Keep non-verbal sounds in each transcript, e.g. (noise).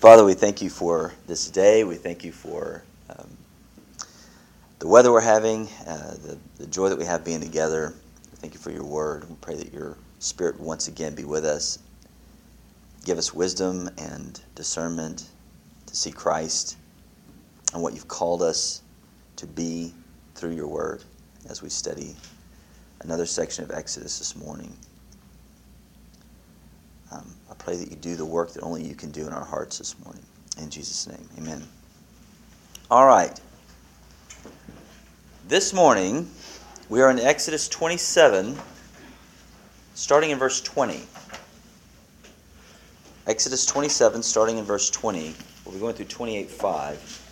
Father, we thank you for this day. We thank you for um, the weather we're having, uh, the, the joy that we have being together. We Thank you for your word. We pray that your spirit once again be with us. Give us wisdom and discernment to see Christ and what you've called us to be through your word as we study another section of Exodus this morning. Um, I pray that you do the work that only you can do in our hearts this morning. In Jesus' name, amen. All right. This morning, we are in Exodus 27, starting in verse 20. Exodus 27, starting in verse 20. We'll be going through 28 5.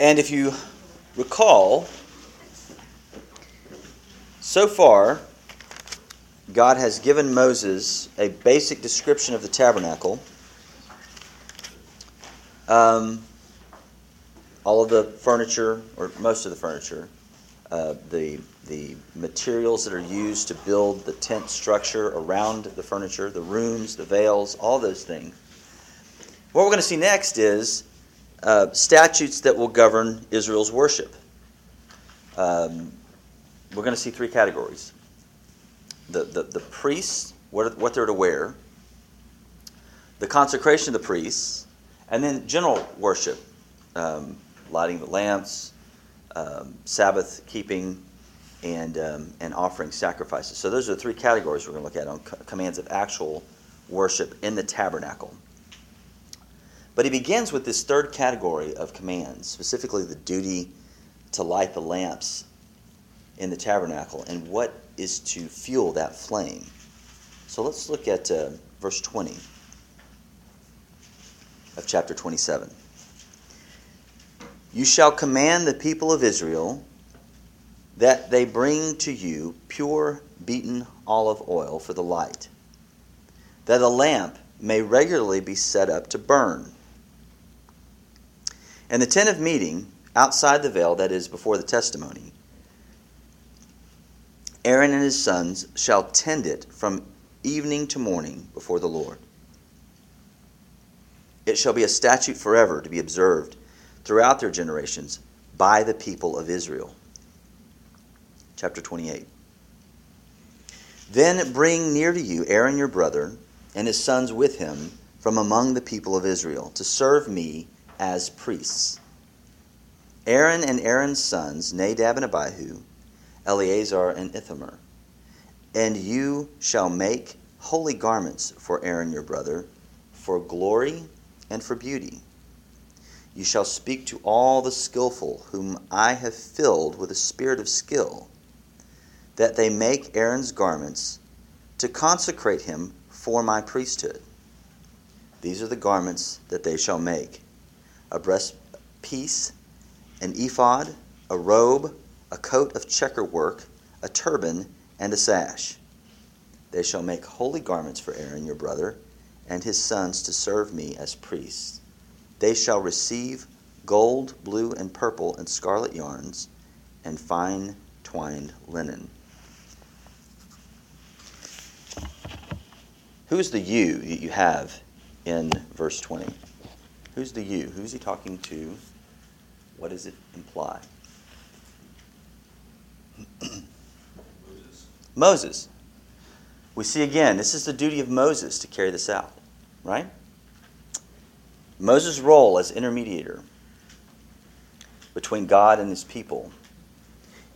And if you recall, so far, God has given Moses a basic description of the tabernacle. Um, all of the furniture, or most of the furniture, uh, the the materials that are used to build the tent structure around the furniture, the rooms, the veils, all those things. What we're going to see next is uh, statutes that will govern Israel's worship. Um, we're going to see three categories the, the, the priests, what, what they're to wear, the consecration of the priests, and then general worship, um, lighting the lamps, um, Sabbath keeping, and, um, and offering sacrifices. So those are the three categories we're going to look at on co- commands of actual worship in the tabernacle. But he begins with this third category of commands, specifically the duty to light the lamps in the tabernacle and what is to fuel that flame. So let's look at uh, verse 20 of chapter 27. You shall command the people of Israel that they bring to you pure beaten olive oil for the light, that a lamp may regularly be set up to burn. And the tent of meeting outside the veil, that is before the testimony, Aaron and his sons shall tend it from evening to morning before the Lord. It shall be a statute forever to be observed throughout their generations by the people of Israel. Chapter 28. Then bring near to you Aaron your brother and his sons with him from among the people of Israel to serve me as priests. Aaron and Aaron's sons, Nadab and Abihu, Eleazar and Ithamar. And you shall make holy garments for Aaron your brother, for glory and for beauty. You shall speak to all the skillful, whom I have filled with a spirit of skill, that they make Aaron's garments to consecrate him for my priesthood. These are the garments that they shall make a breastpiece, an ephod, a robe, a coat of checker work, a turban, and a sash. They shall make holy garments for Aaron your brother and his sons to serve me as priests. They shall receive gold, blue, and purple, and scarlet yarns, and fine twined linen. Who's the you that you have in verse 20? Who's the you? Who's he talking to? What does it imply? (clears throat) Moses. We see again, this is the duty of Moses to carry this out, right? Moses' role as intermediator between God and his people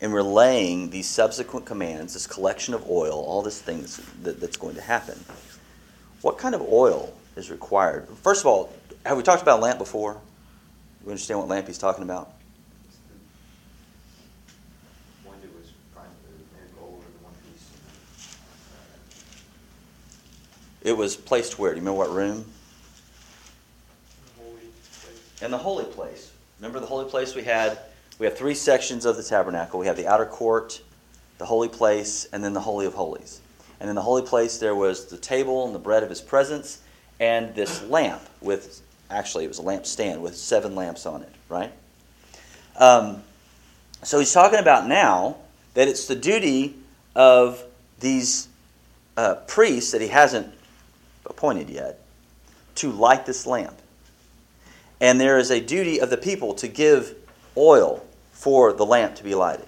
in relaying these subsequent commands, this collection of oil, all this things that, that's going to happen. What kind of oil is required? First of all, have we talked about lamp before? We understand what lamp he's talking about? One that was primarily and gold in one piece. It was placed where? Do you remember what room? Holy place. in the holy place. Remember the holy place we had? We have three sections of the tabernacle. We have the outer court, the holy place, and then the holy of holies. And in the holy place there was the table and the bread of his presence, and this lamp with actually it was a lamp stand with seven lamps on it, right? Um, so he's talking about now that it's the duty of these uh, priests that he hasn't appointed yet to light this lamp. And there is a duty of the people to give oil for the lamp to be lighted.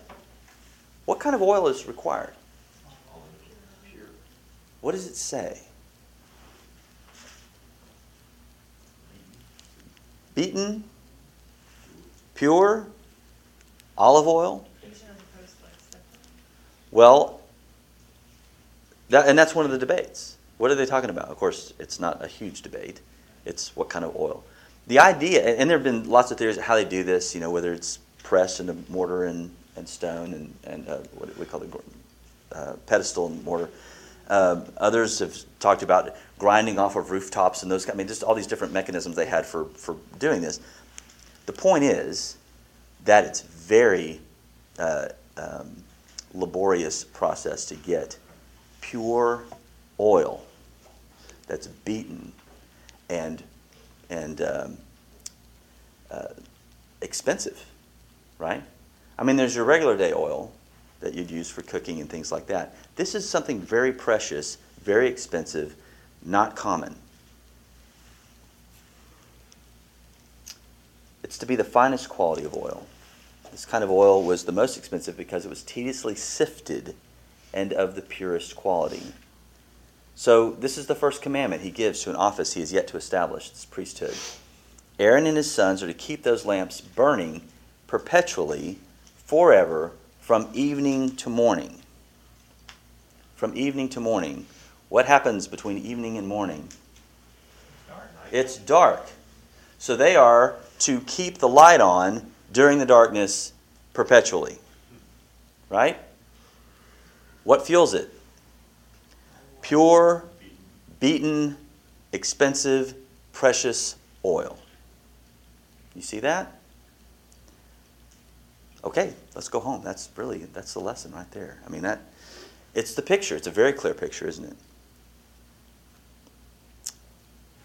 What kind of oil is required? What does it say? Beaten, pure, olive oil. Well, that, and that's one of the debates. What are they talking about? Of course, it's not a huge debate. It's what kind of oil. The idea, and there have been lots of theories of how they do this. You know, whether it's pressed into mortar and, and stone and, and uh, what we call it, uh, pedestal and mortar. Um, others have talked about grinding off of rooftops and those. I mean, just all these different mechanisms they had for for doing this. The point is that it's very uh, um, laborious process to get pure oil that's beaten and and um, uh, expensive, right? I mean, there's your regular day oil that you'd use for cooking and things like that. This is something very precious, very expensive, not common. It's to be the finest quality of oil. This kind of oil was the most expensive because it was tediously sifted and of the purest quality. So, this is the first commandment he gives to an office he has yet to establish, this priesthood. Aaron and his sons are to keep those lamps burning perpetually, forever, from evening to morning. From evening to morning. What happens between evening and morning? It's dark. So they are to keep the light on during the darkness perpetually. Right? What fuels it? Pure, beaten, expensive, precious oil. You see that? Okay, let's go home. That's really that's the lesson right there. I mean that it's the picture. It's a very clear picture, isn't it?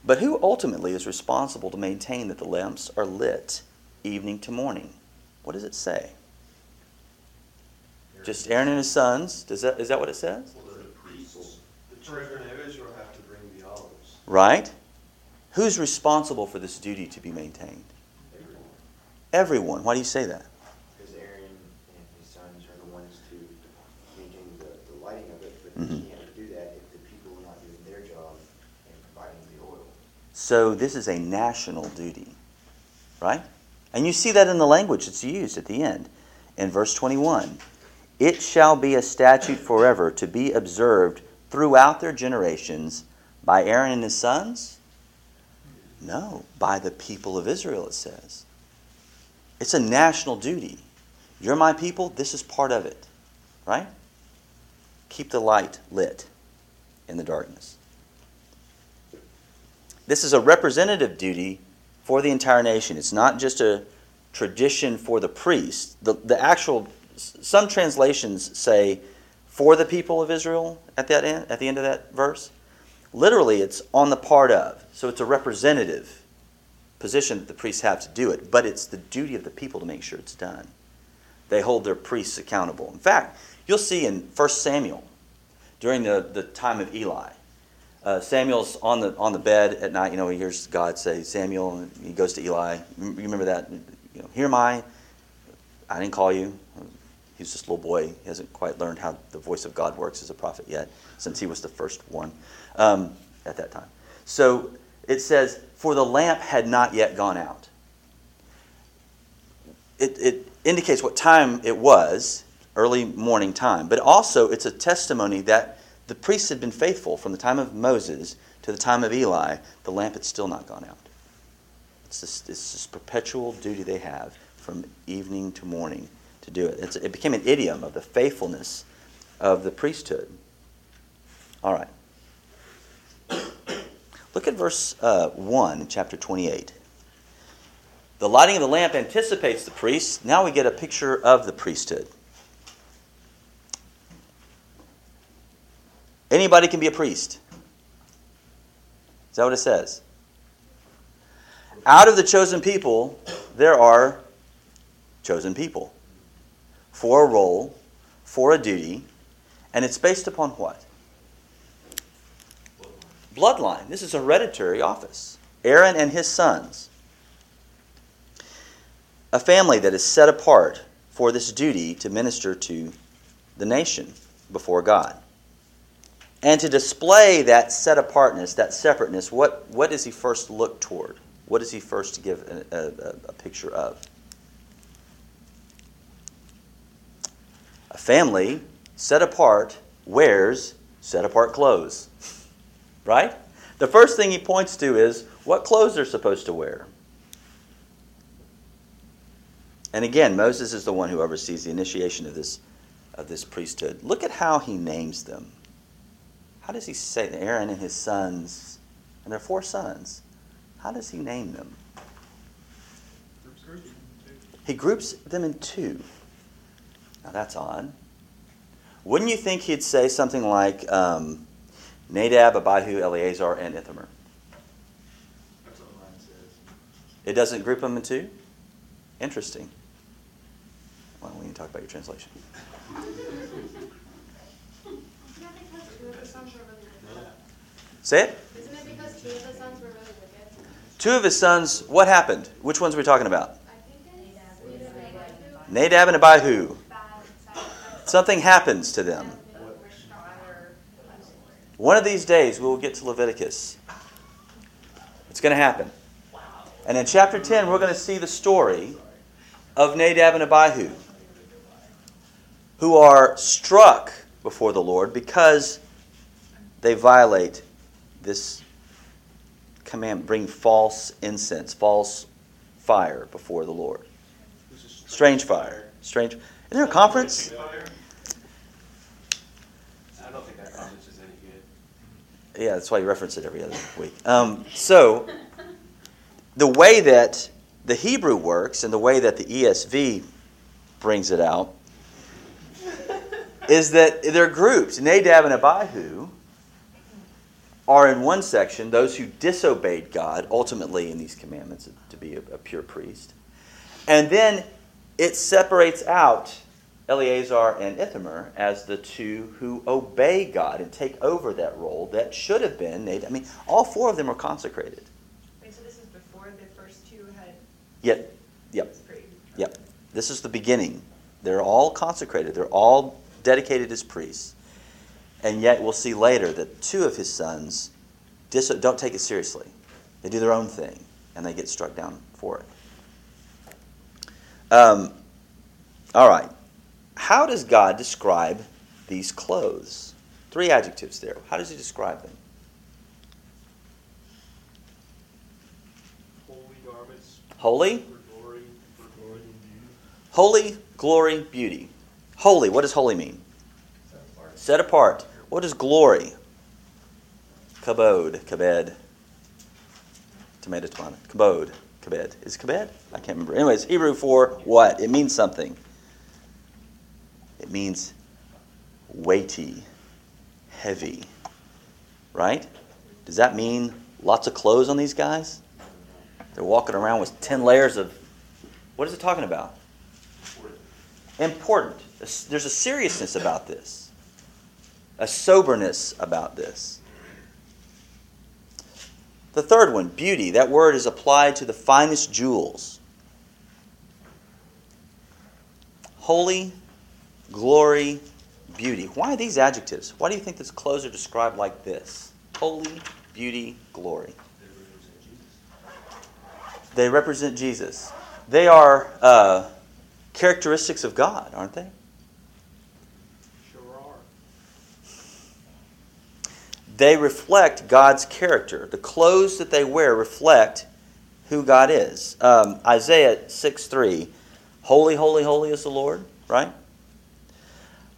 But who ultimately is responsible to maintain that the lamps are lit evening to morning? What does it say? Just Aaron and his sons. Does that is that what it says? Well, the priests, the children of Israel have to bring the olives. Right? Who's responsible for this duty to be maintained? Everyone. Everyone. Why do you say that? Because Aaron and his sons are the ones to maintain the, the lighting of it, but they Mhm. can't do that if the people are not doing their job and providing the oil. So this is a national duty, right? And you see that in the language that's used at the end. In verse 21, it shall be a statute forever to be observed throughout their generations by Aaron and his sons? No, by the people of Israel, it says. It's a national duty. You're my people, this is part of it, right? Keep the light lit in the darkness. This is a representative duty for the entire nation. It's not just a tradition for the priest. The, the actual, some translations say for the people of Israel at, that end, at the end of that verse. Literally, it's on the part of. So it's a representative position that the priests have to do it, but it's the duty of the people to make sure it's done. They hold their priests accountable. In fact, you'll see in 1 Samuel, during the, the time of Eli, uh, Samuel's on the on the bed at night. You know, he hears God say, "Samuel." And he goes to Eli. You remember that? You know, here am I. I didn't call you. He's a little boy. He hasn't quite learned how the voice of God works as a prophet yet, since he was the first one um, at that time. So it says, "For the lamp had not yet gone out." It, it indicates what time it was, early morning time, but also it's a testimony that the priests had been faithful from the time of Moses to the time of Eli. The lamp had still not gone out. It's this, it's this perpetual duty they have from evening to morning to do it. It's, it became an idiom of the faithfulness of the priesthood. All right. Look at verse uh, 1 in chapter 28. The lighting of the lamp anticipates the priest. Now we get a picture of the priesthood. Anybody can be a priest. Is that what it says? Out of the chosen people, there are chosen people for a role, for a duty, And it's based upon what? Bloodline. This is hereditary office. Aaron and his sons. A family that is set apart for this duty to minister to the nation before God. And to display that set apartness, that separateness, what, what does he first look toward? What does he first give a, a, a picture of? A family set apart wears set apart clothes. Right? The first thing he points to is what clothes they're supposed to wear. And again, Moses is the one who oversees the initiation of this, of this priesthood. Look at how he names them. How does he say Aaron and his sons, and their four sons? How does he name them? He groups them in two. Now that's odd. Wouldn't you think he'd say something like um, Nadab, Abihu, Eleazar, and Ithamar? That's what mine says. It doesn't group them in two? Interesting. Well, we can talk about your translation. Say it. Isn't it because two of the sons were really wicked? Two of his sons, what happened? Which ones are we talking about? I think it's Nadab and Abihu. Something happens to them. One of these days, we will get to Leviticus. It's going to happen. And in chapter 10, we're going to see the story of Nadab and Abihu, who are struck before the Lord because they violate this command bring false incense, false fire before the Lord. Strange fire. Strange. Is there a conference? I don't think that conference is any good. Yeah, that's why you reference it every other week. Um, so, the way that the Hebrew works and the way that the ESV brings it out is that they're groups. Nadab and Abihu are in one section, those who disobeyed God ultimately in these commandments to be a, a pure priest. And then it separates out Eleazar and Ithamar as the two who obey God and take over that role that should have been Nadab. I mean, all four of them are consecrated. Wait, so this is before the first two had Yet, yep, yep. This is the beginning. They're all consecrated. They're all dedicated as priests. And yet we'll see later that two of his sons dis- don't take it seriously. They do their own thing, and they get struck down for it. Um, all right. How does God describe these clothes? Three adjectives there. How does he describe them? Holy garments Holy, for glory, for glory and beauty. holy, glory, beauty. Holy, what does holy mean? Set apart. What is glory? Kabod, kabed. Tomato, tomato. Kabod, kabed. Is it kabed? I can't remember. Anyways, Hebrew for what? It means something. It means weighty, heavy. Right? Does that mean lots of clothes on these guys? They're walking around with 10 layers of. What is it talking about? Important. There's a seriousness about this, a soberness about this. The third one, beauty. That word is applied to the finest jewels. Holy, glory, beauty. Why these adjectives? Why do you think these clothes are described like this? Holy, beauty, glory. They represent Jesus. They are uh, characteristics of God, aren't they? Sure are. They reflect God's character. The clothes that they wear reflect who God is. Um, Isaiah 6 3, Holy, holy, holy is the Lord, right?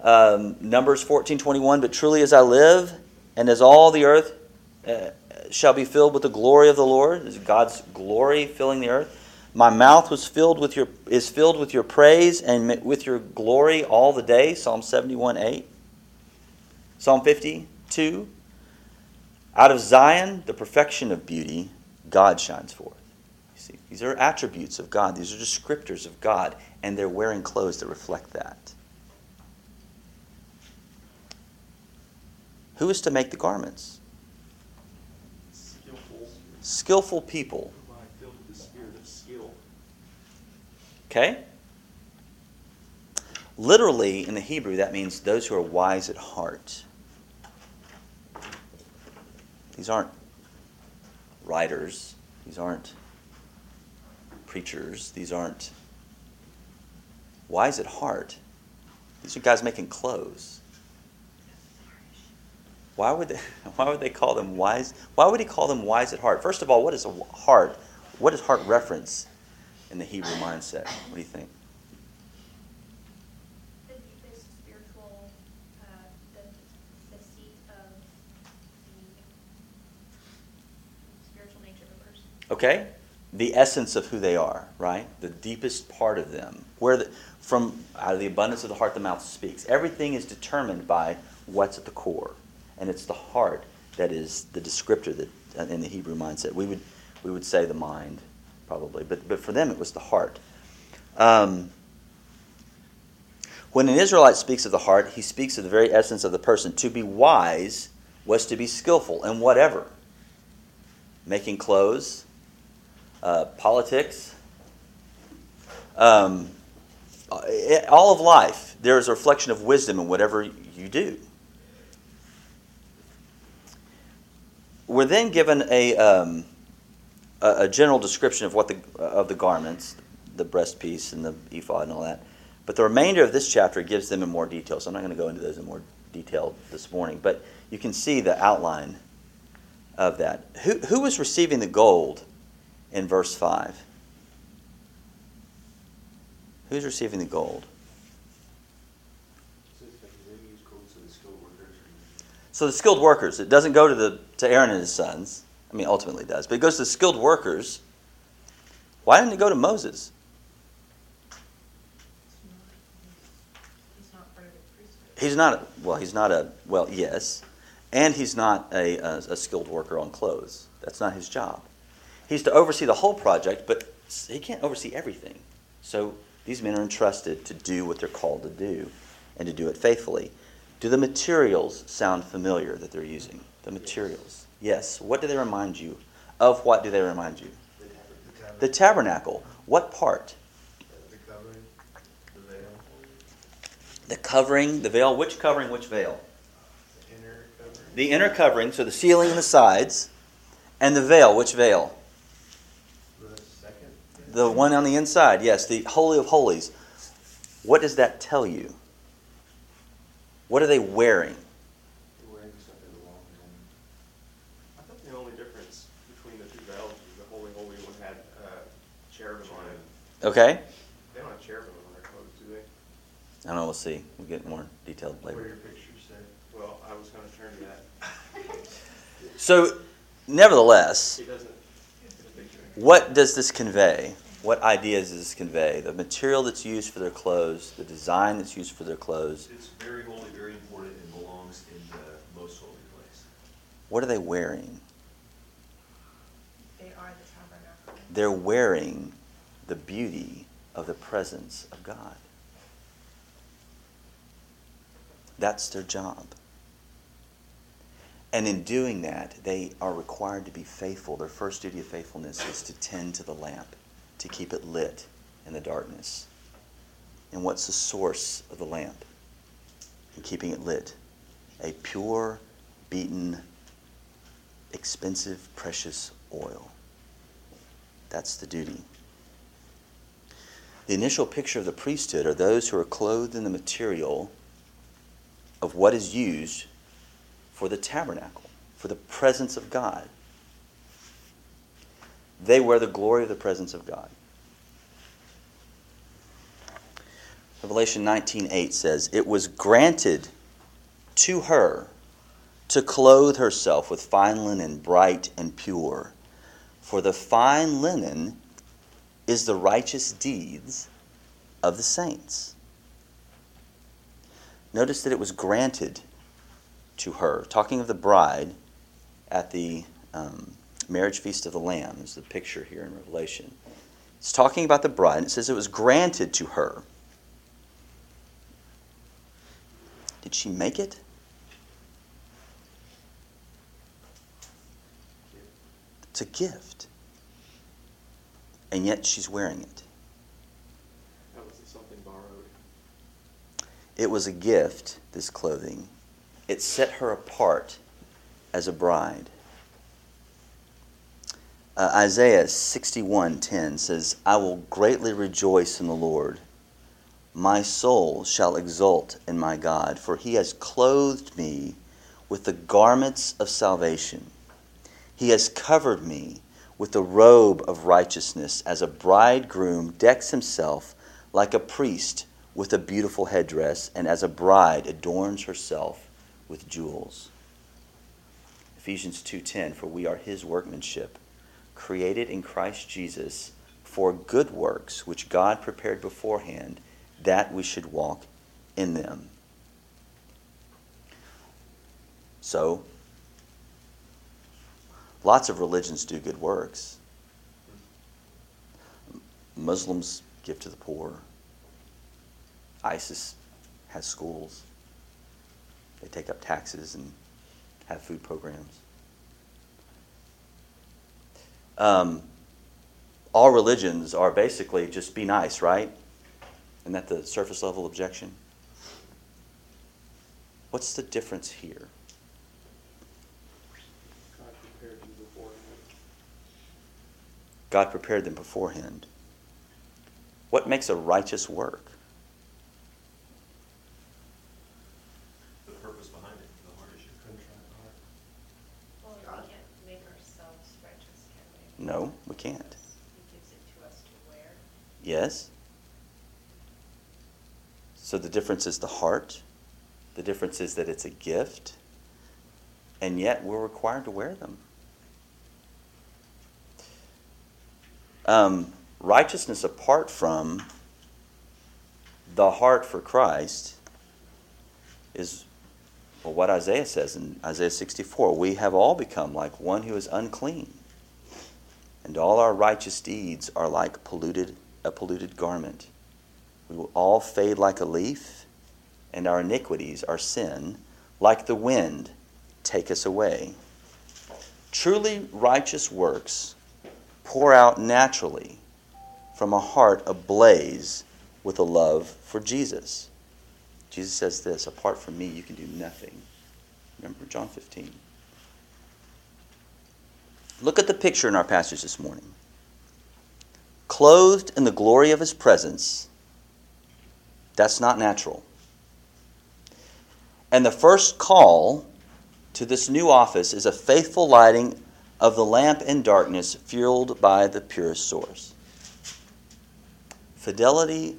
Um, Numbers fourteen twenty one, but truly as I live, and as all the earth uh, shall be filled with the glory of the Lord, is God's glory filling the earth. My mouth was filled with your is filled with your praise and with your glory all the day. Psalm seventy one eight. Psalm fifty two. Out of Zion, the perfection of beauty, God shines forth. You see, these are attributes of God. These are descriptors of God, and they're wearing clothes that reflect that. Who is to make the garments? Skillful, Skillful people. Okay? Literally, in the Hebrew, that means those who are wise at heart. These aren't writers. These aren't preachers. These aren't wise at heart. These are guys making clothes. Why would they, (laughs) why would they call them wise? Why would he call them wise at heart? First of all, what is a heart? What does heart reference in the Hebrew mindset? What do you think? The deepest spiritual, uh, the, the seat of the spiritual nature of a person. Okay? The essence of who they are, right? The deepest part of them. Where the, from out of the abundance of the heart the mouth speaks. Everything is determined by what's at the core. And it's the heart that is the descriptor that uh, in the Hebrew mindset. We would we would say the mind, probably. But but for them it was the heart. Um, when an Israelite speaks of the heart, he speaks of the very essence of the person. To be wise was to be skillful in whatever. Making clothes, uh, politics, um, all of life. There is a reflection of wisdom in whatever you do. We're then given a, um, a, a general description of what the of the garments, the breastpiece and the ephod and all that. But the remainder of this chapter gives them in more detail. So I'm not going to go into those in more detail this morning. But you can see the outline of that. Who, who was receiving the gold in verse 5? Who's receiving the gold? So it's like, they use gold so the skilled workers So the skilled workers. It doesn't go to the to Aaron and his sons. I mean, ultimately does, but it goes to skilled workers. Why didn't it go to Moses? He's not. A, well, he's not a. Well, yes, and he's not a, a, a skilled worker on clothes. That's not his job. He's to oversee the whole project, but he can't oversee everything. So these men are entrusted to do what they're called to do, and to do it faithfully. Do the materials sound familiar that they're using? The materials. Yes. What do they remind you? Of what do they remind you? The tabernacle. What part? The covering, the veil, The covering, the veil. Which covering? Which veil? the inner covering. The inner covering, so the ceiling and the sides, and the veil. Which veil? The second. The one on the inside. Yes, the Holy of Holies. What does that tell you? What are they wearing? They're wearing stuff that belongs in. I thought the only difference between the two veils was the Holy Holy one had uh, cherubim on it. Okay? They don't have cherubim on their clothes, do they? I don't know. We'll see. We'll get more detailed What do later. your pictures say? Well, I was going to turn to that. (laughs) So, nevertheless, It doesn't. It's in the picture. what does this convey? What ideas does this convey? The material that's used for their clothes, the design that's used for their clothes. It's very holy, very important, and belongs in the most holy place. What are they wearing? They are the tabernacle. They're wearing the beauty of the presence of God. That's their job. And in doing that, they are required to be faithful. Their first duty of faithfulness is to tend to the lamp, to keep it lit in the darkness. And what's the source of the lamp? In keeping it lit? A pure, beaten, expensive, precious oil. That's the duty. The initial picture of the priesthood are those who are clothed in the material of what is used for the tabernacle, for the presence of God. They wear the glory of the presence of God. Revelation 19:8 says, "It was granted to her to clothe herself with fine linen, bright and pure, for the fine linen is the righteous deeds of the saints. Notice that it was granted to her, talking of the bride at the um, marriage feast of the Lamb, is the picture here in Revelation. It's talking about the bride, and it says it was granted to her. Did she make it? It's a gift. And yet she's wearing it. That was something borrowed. It was a gift, this clothing. It set her apart as a bride. Uh, Isaiah 61:10 says, "I will greatly rejoice in the Lord. My soul shall exult in my God, for he has clothed me with the garments of salvation. He has covered me with the robe of righteousness, as a bridegroom decks himself like a priest with a beautiful headdress, and as a bride adorns herself with jewels." Ephesians 2:10 For we are his workmanship created in Christ Jesus for good works which God prepared beforehand that we should walk in them. So, lots of religions do good works. Muslims give to the poor. ISIS has schools. They take up taxes and have food programs. Um, all religions are basically just be nice, right? Isn't that the surface level objection? What's the difference here? God prepared you beforehand. God prepared them beforehand. What makes a righteous work? The purpose behind it, the heart issue. Well, we can't make ourselves righteous, can we? No, we can't. He gives it to us to wear. Yes? So the difference is the heart. The difference is that it's a gift. And yet we're required to wear them. Um, righteousness apart from the heart for Christ is well, what Isaiah says in Isaiah 64 We have all become like one who is unclean, and all our righteous deeds are like polluted, a polluted garment. We will all fade like a leaf, and our iniquities, our sin, like the wind, take us away. Truly righteous works pour out naturally from a heart ablaze with a love for Jesus. Jesus says this apart from me, you can do nothing. Remember John 15. Look at the picture in our passage this morning. Clothed in the glory of his presence, that's not natural. And the first call to this new office is a faithful lighting of the lamp in darkness, fueled by the purest source. Fidelity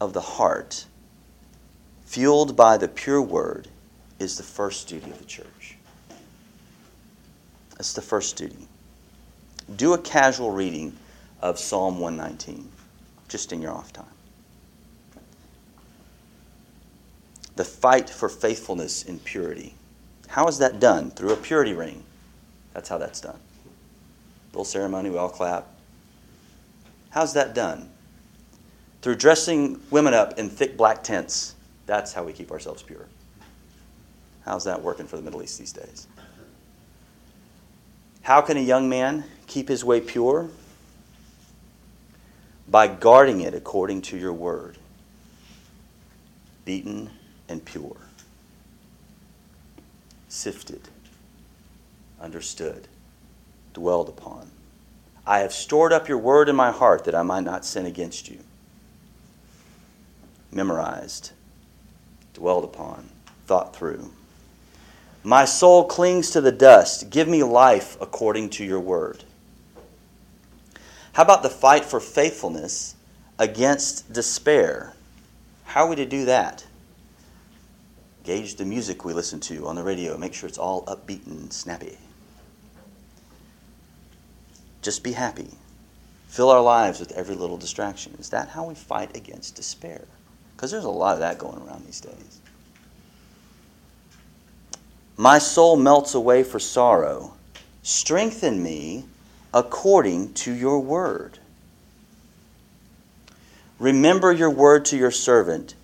of the heart, fueled by the pure word, is the first duty of the church. That's the first duty. Do a casual reading of Psalm 119, just in your off time. The fight for faithfulness in purity. How is that done? Through a purity ring. That's how that's done. Little ceremony, we all clap. How's that done? Through dressing women up in thick black tents. That's how we keep ourselves pure. How's that working for the Middle East these days? How can a young man keep his way pure? By guarding it according to your word, beaten and pure, sifted, understood, dwelled upon. I have stored up your word in my heart that I might not sin against you. Memorized, dwelled upon, thought through. My soul clings to the dust. Give me life according to your word. How about the fight for faithfulness against despair? How are we to do that? Gauge the music we listen to on the radio. Make sure it's all upbeat and snappy. Just be happy. Fill our lives with every little distraction. Is that how we fight against despair? Because there's a lot of that going around these days. My soul melts away for sorrow. Strengthen me according to your word. Remember your word to your servant,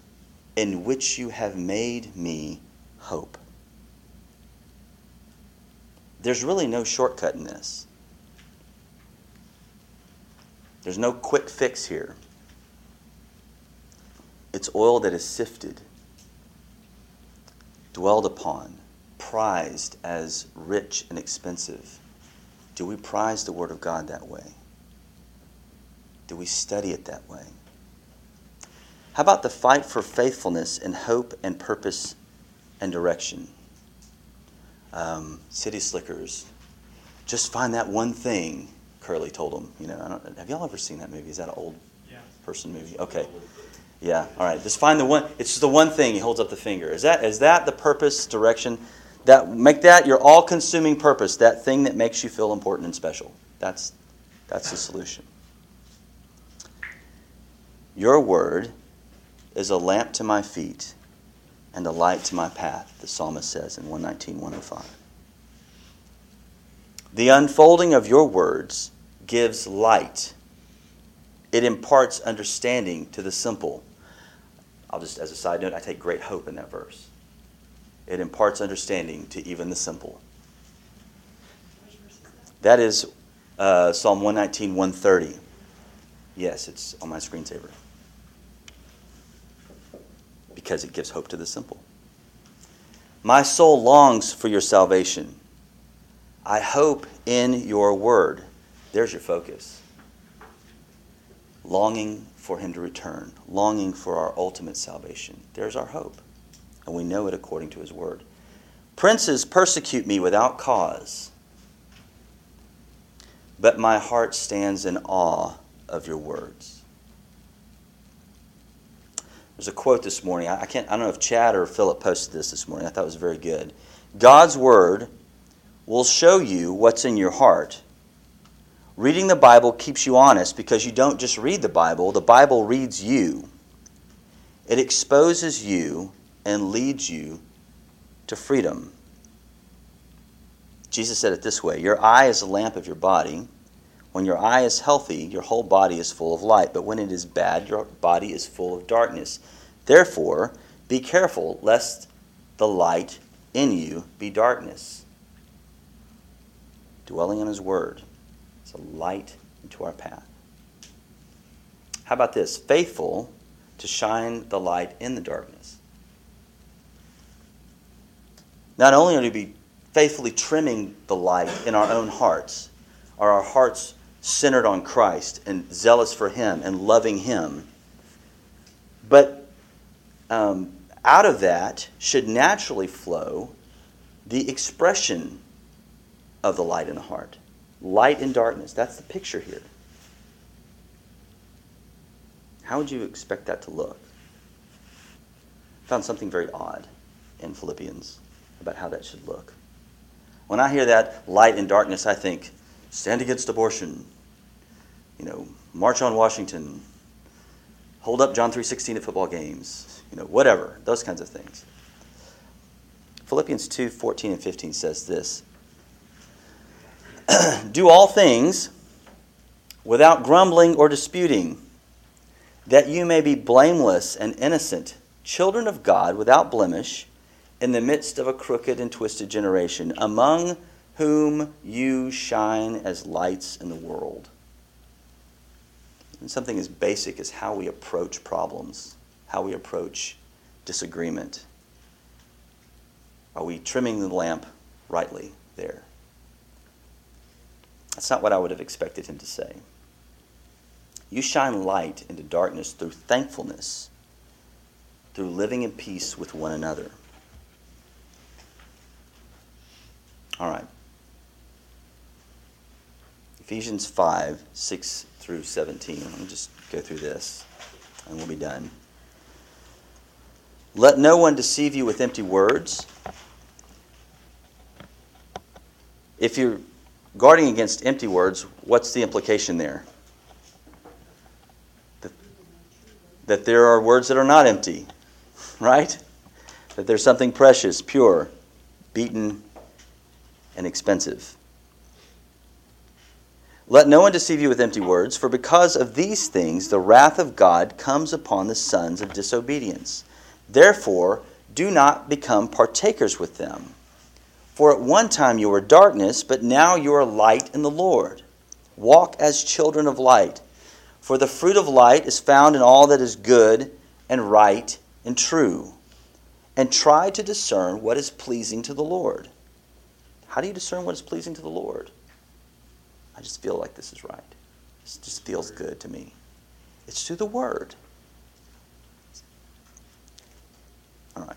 in which you have made me hope. There's really no shortcut in this. There's no quick fix here. It's oil that is sifted, dwelled upon, prized as rich and expensive. Do we prize the Word of God that way? Do we study it that way? How about the fight for faithfulness and hope and purpose and direction? Um, City Slickers. Just find that one thing, Curly told him. You know, I don't, have y'all ever seen that movie? Is that an old Yeah. person movie? Okay. Yeah, all right. Just find the one. It's just the one thing. He holds up the finger. Is that is that the purpose, direction? That make that your all-consuming purpose. That thing that makes you feel important and special. That's that's the solution. Your word is a lamp to my feet and a light to my path. The psalmist says in 119, 105. The unfolding of your words gives light. It imparts understanding to the simple. I'll just, as a side note, I take great hope in that verse. It imparts understanding to even the simple. That is uh, Psalm 119, 130. Yes, it's on my screensaver. Because it gives hope to the simple. My soul longs for your salvation. I hope in your word. There's your focus. Longing for him to return, longing for our ultimate salvation. There's our hope. And we know it according to his word. Princes persecute me without cause but my heart stands in awe of your words. There's a quote this morning. I can't. I don't know if Chad or Philip posted this this morning. I thought it was very good. God's word will show you what's in your heart. Reading the Bible keeps you honest because you don't just read the Bible. The Bible reads you. It exposes you and leads you to freedom. Jesus said it this way Your eye is the lamp of your body. When your eye is healthy, your whole body is full of light. But when it is bad, your body is full of darkness. Therefore, be careful lest the light in you be darkness. Dwelling on His Word a light into our path. How about this? Faithful to shine the light in the darkness. Not only are we be faithfully trimming the light in our own hearts, are our hearts centered on Christ and zealous for Him and loving Him, but um, out of that should naturally flow the expression of the light in the heart. Light and darkness. That's the picture here. How would you expect that to look? I found something very odd in Philippians about how that should look. When I hear that light and darkness, I think stand against abortion, you know, march on Washington, hold up John 3:16 at football games, you know, whatever, those kinds of things. Philippians 2:14 and 15 says this: (clears throat) Do all things without grumbling or disputing, that you may be blameless and innocent, children of God without blemish, in the midst of a crooked and twisted generation, among whom you shine as lights in the world. And something as basic as how we approach problems, how we approach disagreement. Are we trimming the lamp rightly there? That's not what I would have expected him to say. You shine light into darkness through thankfulness, through living in peace with one another. All right. Ephesians 5, 6 through 17. Let me just go through this and we'll be done. Let no one deceive you with empty words. If you're guarding against empty words, what's the implication there? That, that there are words that are not empty, right? That there's something precious, pure, beaten, and expensive. Let no one deceive you with empty words, for because of these things the wrath of God comes upon the sons of disobedience. Therefore, do not become partakers with them. For at one time you were darkness, but now you are light in the Lord. Walk as children of light. For the fruit of light is found in all that is good and right and true. And try to discern what is pleasing to the Lord. How do you discern what is pleasing to the Lord? I just feel like this is right. This just feels good to me. It's through the Word. All right.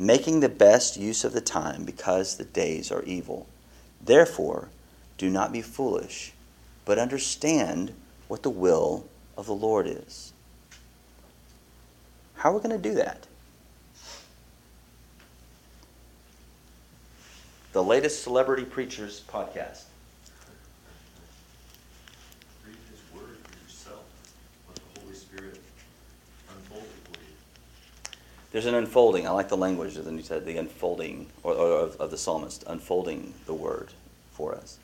making the best use of the time, because the days are evil. Therefore, do not be foolish, but understand what the will of the Lord is. How are we going to do that? The latest Celebrity Preachers podcast. Read his word for yourself. Let the Holy Spirit unfold it for you. There's an unfolding. I like the language that you said, the unfolding or, or of, of the psalmist, unfolding the word for us.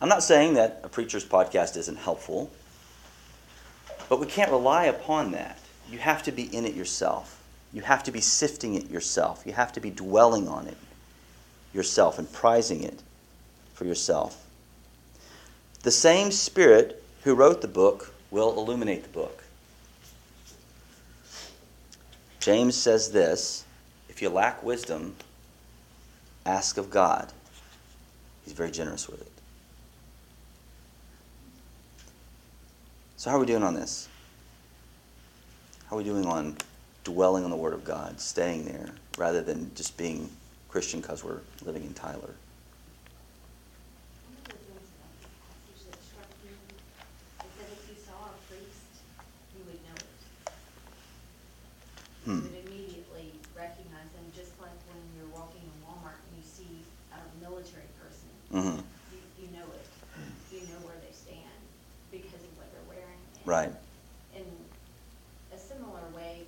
I'm not saying that a preacher's podcast isn't helpful, but we can't rely upon that. You have to be in it yourself. You have to be sifting it yourself. You have to be dwelling on it yourself and prizing it for yourself. The same Spirit who wrote the book will illuminate the book. James says this if you lack wisdom, ask of God. He's very generous with it. So, how are we doing on this? How are we doing on dwelling on the Word of God, staying there, rather than just being Christian because we're living in Tyler? One of the things about this passage that struck me is that if you saw a priest, you would know it. You Hmm. would immediately recognize them, just like when you're walking in Walmart and you see a military person. Mm-hmm. You, you know it. You know where they stand because of what they're wearing. And Right. In a similar way,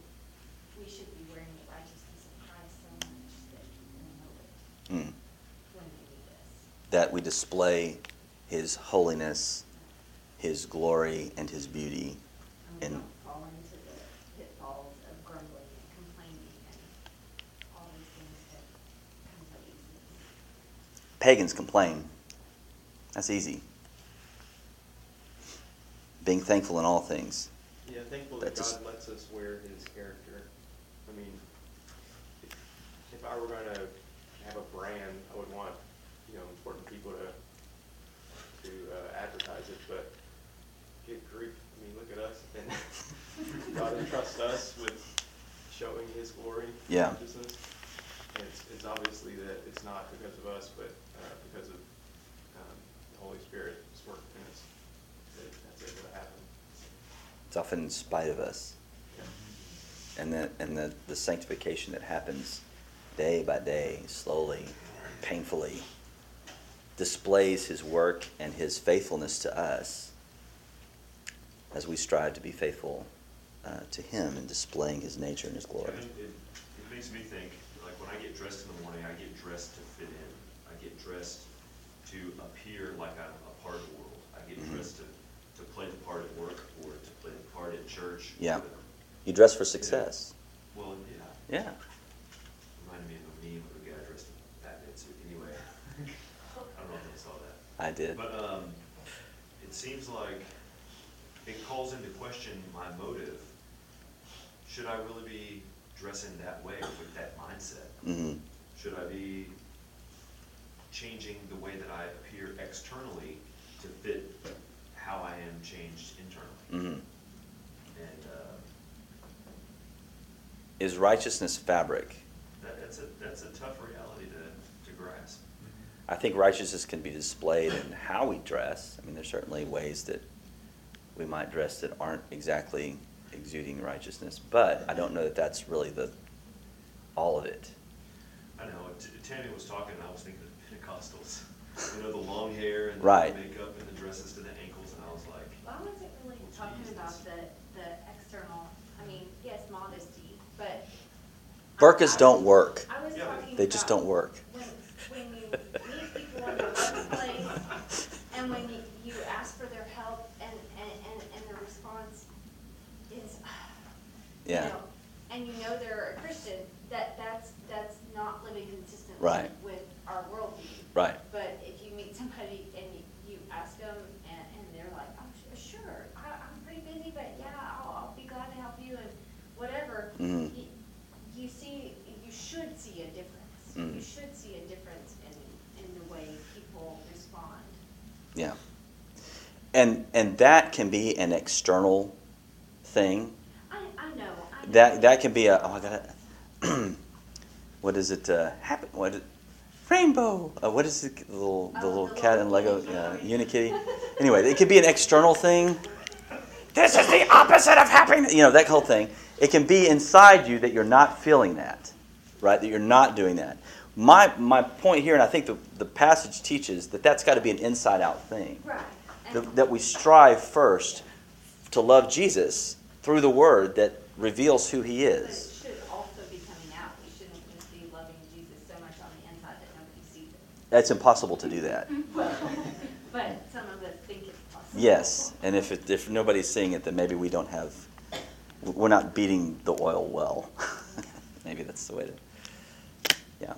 we should be wearing the righteousness of Christ so much that we know it Mm. when we do this. That we display His holiness, His glory, and His beauty. And we And- don't fall into the pitfalls of grumbling and complaining and all these things that come so easily. Pagans complain. That's easy. Being thankful in all things. Yeah, thankful that s- God lets us wear his character. I mean, if, if I were gonna have a brand, I would want, you know, important people to, to uh, advertise it, but get grief, I mean, look at us, and (laughs) God entrusts us with showing his glory. Yeah. And it's, it's obviously that it's not because of us, but, uh, because of, um, the Holy Spirit's work in us, that that's able to happen. It's often in spite of us. Yeah. And the, and the, the sanctification that happens day by day, slowly, painfully, displays His work and His faithfulness to us as we strive to be faithful uh, to Him in displaying His nature and His glory. And it, it makes me think, like when I get dressed in the morning, I get dressed to fit in. I get dressed to appear like I'm a part of the world. I get Mhm. dressed to, to play the part at work or to play the part at church. Yeah. You dress for success. Well, yeah. Yeah. Reminded me of a meme of a guy dressed in Batman suit. Anyway, I don't know if you saw that. I did. But um, it seems like it calls into question my motive. Should I really be dressing that way with that mindset? hmm Should I be changing the way that I appear externally to fit how I am changed internally? hmm And uh, Is righteousness fabric? that, that's a that's a tough reality to, to grasp. I think righteousness can be displayed in how we dress. I mean, there's certainly ways that we might dress that aren't exactly exuding righteousness, but I don't know that that's really the all of it. I know. T- Tammy was talking, and I was thinking Pentecostals. You know, the long hair and Right. the makeup and the dresses to the ankles, and I was like, Well, I wasn't really talking about the, the external, I mean, yes, modesty, but. Burkas don't work. I was Yeah, talking They just don't work. When, when you meet people in the workplace, and when you, you ask for their help, and, and, and, and the response is, (sighs) you Yeah. know, and you know they're a Christian, that, that's, that's not living consistently Right. with our worldview. Right. But if you meet somebody and you, you ask them and, and they're like, oh, su- sure, I, I'm pretty busy, but yeah, I'll, I'll be glad to help you and whatever. Mhm. You, you see, you should see a difference. Mhm. You should see a difference in, in the way people respond. Yeah. And and that can be an external thing. I, I know, I know. That that can be a oh I got (clears throat) what is it? Uh, happy what? Rainbow. Uh, what is the, the little the Oh, little the cat and Lego? Yeah, Unikitty. (laughs) Anyway, it could be an external thing. This is the opposite of happiness. You know that whole thing. It can be inside you that you're not feeling that, right? That you're not doing that. My my point here, and I think the the passage teaches that that's got to be an inside out thing. Right. And- that, that we strive first to love Jesus through the Word that reveals who He But is. it should also be coming out. We shouldn't just be loving Jesus so much on the inside that nobody sees it. That's impossible to do that. (laughs) Well, but some of us think it's possible. Yes, and if it, if nobody's seeing it, then maybe we don't have, we're not beating the oil well. (laughs) maybe that's the way to, yeah.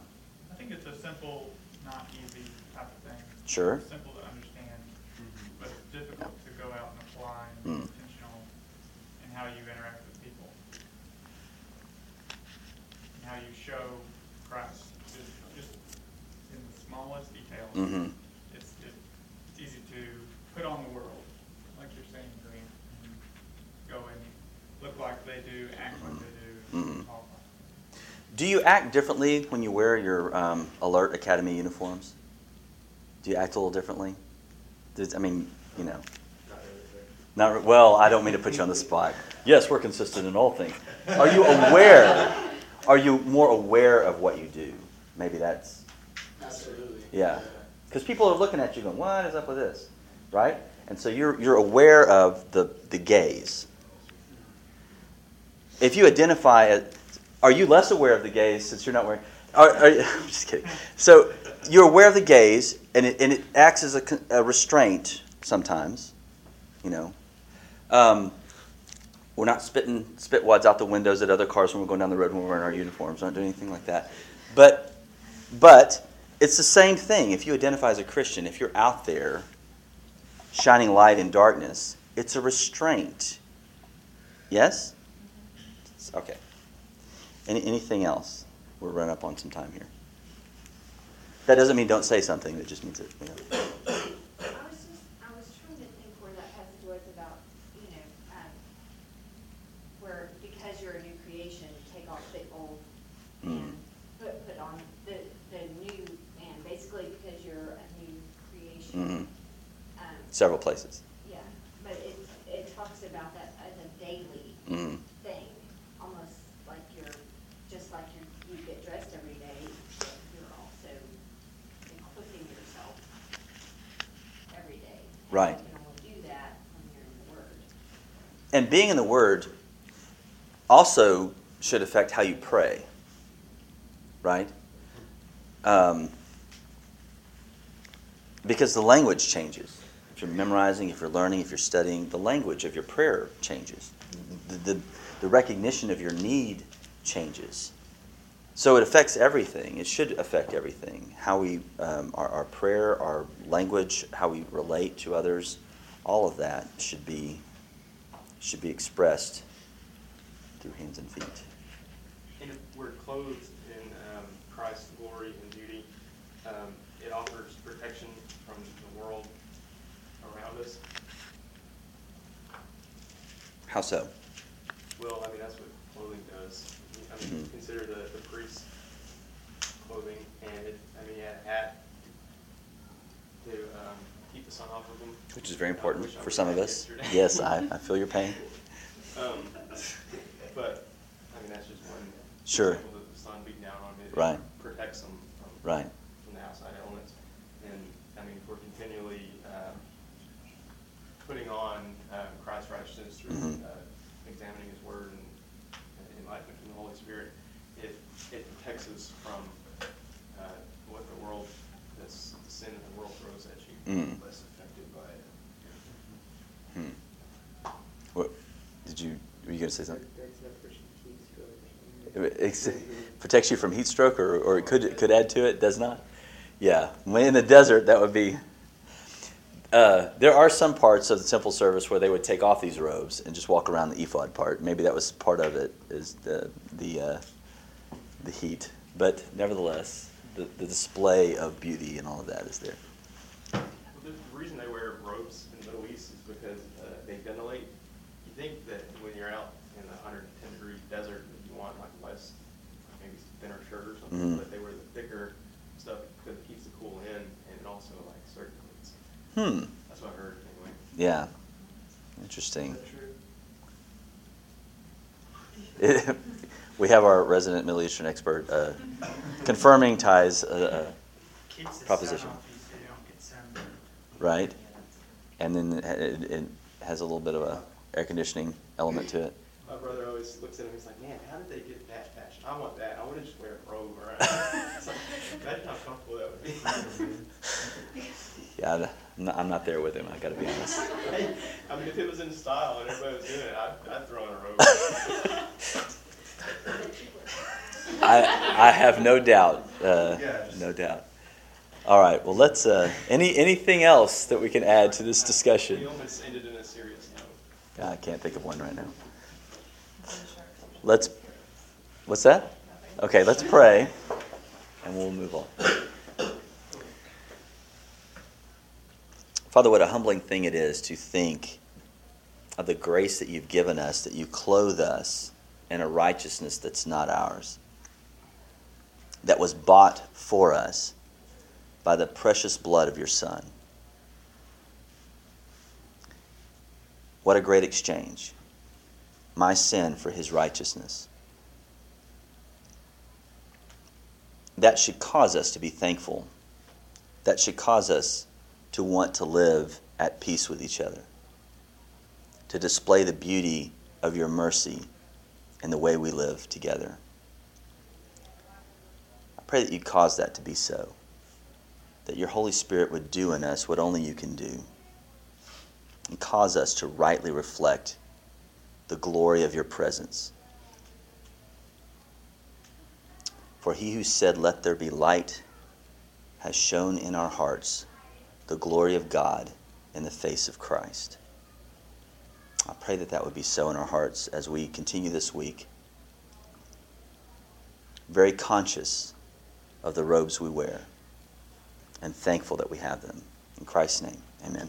I think it's a simple, not easy type of thing. Sure. Simple to understand, but it's difficult to go out and apply and Mm. be intentional in how you interact with people. And how you show Christ, just, just in the smallest details. Mm-hmm. It's, it's easy to put on the world, like you're saying, Green, and go and look like they do, act like they do, Mhm. talk like they do. You act differently when you wear your um, Alert Academy uniforms? Do you act a little differently? Does, I mean, you know. Not really, Not re- well. I don't mean to put you on the spot. Yes, we're consistent in all things. Are you aware? Are you more aware of what you do? Maybe that's Absolutely. yeah. Because people are looking at you, going, "What is up with this?" Right? And so you're you're aware of the the gaze. If you identify it, are you less aware of the gaze since you're not wearing? Are, are, (laughs) I'm just kidding. So you're aware of the gaze, and it, and it acts as a, a restraint sometimes. You know, um, we're not spitting spit wads out the windows at other cars when we're going down the road when we're wearing our uniforms. Not doing anything like that. But but it's the same thing. If you identify as a Christian, if you're out there shining light in darkness, it's a restraint. Yes? Okay. Any, anything else? We're running up on some time here. That doesn't mean don't say something. That just means that, you know. I was just, I was trying to think where that passage was about, you know, um, where because you're a new creation, take off the old Mm. and put, put on the, the new man, basically because you're a new creation. Mhm. Um, Several places. yeah, but it, it talks about that as a daily Mm. thing, almost like you're, just like you, you get dressed every day, but you're also equipping yourself every day. And Right. You can only do that when you're in the Word. And being in the Word also should affect how you pray, right? Um, because the language changes. If you're memorizing, if you're learning, if you're studying, the language of your prayer changes. The, the, the recognition of your need changes. So it affects everything. It should affect everything. How we, um, our, our prayer, our language, how we relate to others, all of that should be should be expressed through hands and feet. And if we're clothed in um, Christ's glory and beauty, um, it offers protection from the world How so? Well, I mean, that's what clothing does. I mean, Mhm. consider the, the priest's clothing, and it, I mean, he had a hat to um, keep the sun off of him. Which is very I important wish I for some of us. yesterday. Yes, I, I feel your (laughs) pain. Um, but, I mean, that's just one Sure. example that the sun beating down on it. Right. Protects them from, Right. from the outside elements. And, I mean, if we're continually, um, putting on um, Christ's righteousness through Mhm. uh, examining His Word and and enlightenment from the Holy Spirit, it, it protects us from uh, what the world, that's the sin of the world throws at you. Mm. Less affected by it. Hmm. What, did you, were you going to say something? Ex- Protects you from heat stroke, or, or it could, it could add to it, does not? Yeah, in the desert, that would be. Uh, there are some parts of the temple service where they would take off these robes and just walk around the ephod part. Maybe that was part of it, is the the uh, the heat. But nevertheless, the, the display of beauty and all of that is there. Well, The the reason they wear robes in the Middle East is because uh, they ventilate. You think that when you're out in the 110 degree desert, that you want like less, maybe thinner shirt or something, Mhm. but they wear the thicker stuff because it keeps the cool in and it also like circulates. Hmm. That's what I heard anyway. Yeah. Interesting. (laughs) we have our resident Middle Eastern expert uh, confirming Ty's uh, Keeps the Proposition. sun off you so you don't get sunburned. right, and then it, it, it has a little bit of a air conditioning element to it. My brother always looks at him, and he's like, man, how did they get that fashion? I want that. I want to just wear a robe around. (laughs) It's like, Imagine how comfortable that would be. (laughs) Yeah, I'm not, I'm not there with him. I got to be honest. (laughs) I mean, if it was in style and everybody was doing it, I'd, I'd throw in a robe. (laughs) I I have no doubt. Uh, just- no doubt. All right. Well, let's. Uh, any anything else that we can add to this discussion? We almost ended in a serious note. I can't think of one right now. Let's. What's that? Okay, let's pray, and we'll move on. Father, what a humbling thing it is to think of the grace that you've given us, that you clothe us in a righteousness that's not ours, that was bought for us by the precious blood of your Son. What a great exchange. My sin for his righteousness. That should cause us to be thankful. That should cause us to want to live at peace with each other. To display the beauty of your mercy in the way we live together. I pray that you cause that to be so. That your Holy Spirit would do in us what only you can do and cause us to rightly reflect the glory of your presence. For he who said, Let there be light, has shone in our hearts the glory of God in the face of Christ. I pray that that would be so in our hearts as we continue this week. Very conscious of the robes we wear and thankful that we have them. In Christ's name, amen.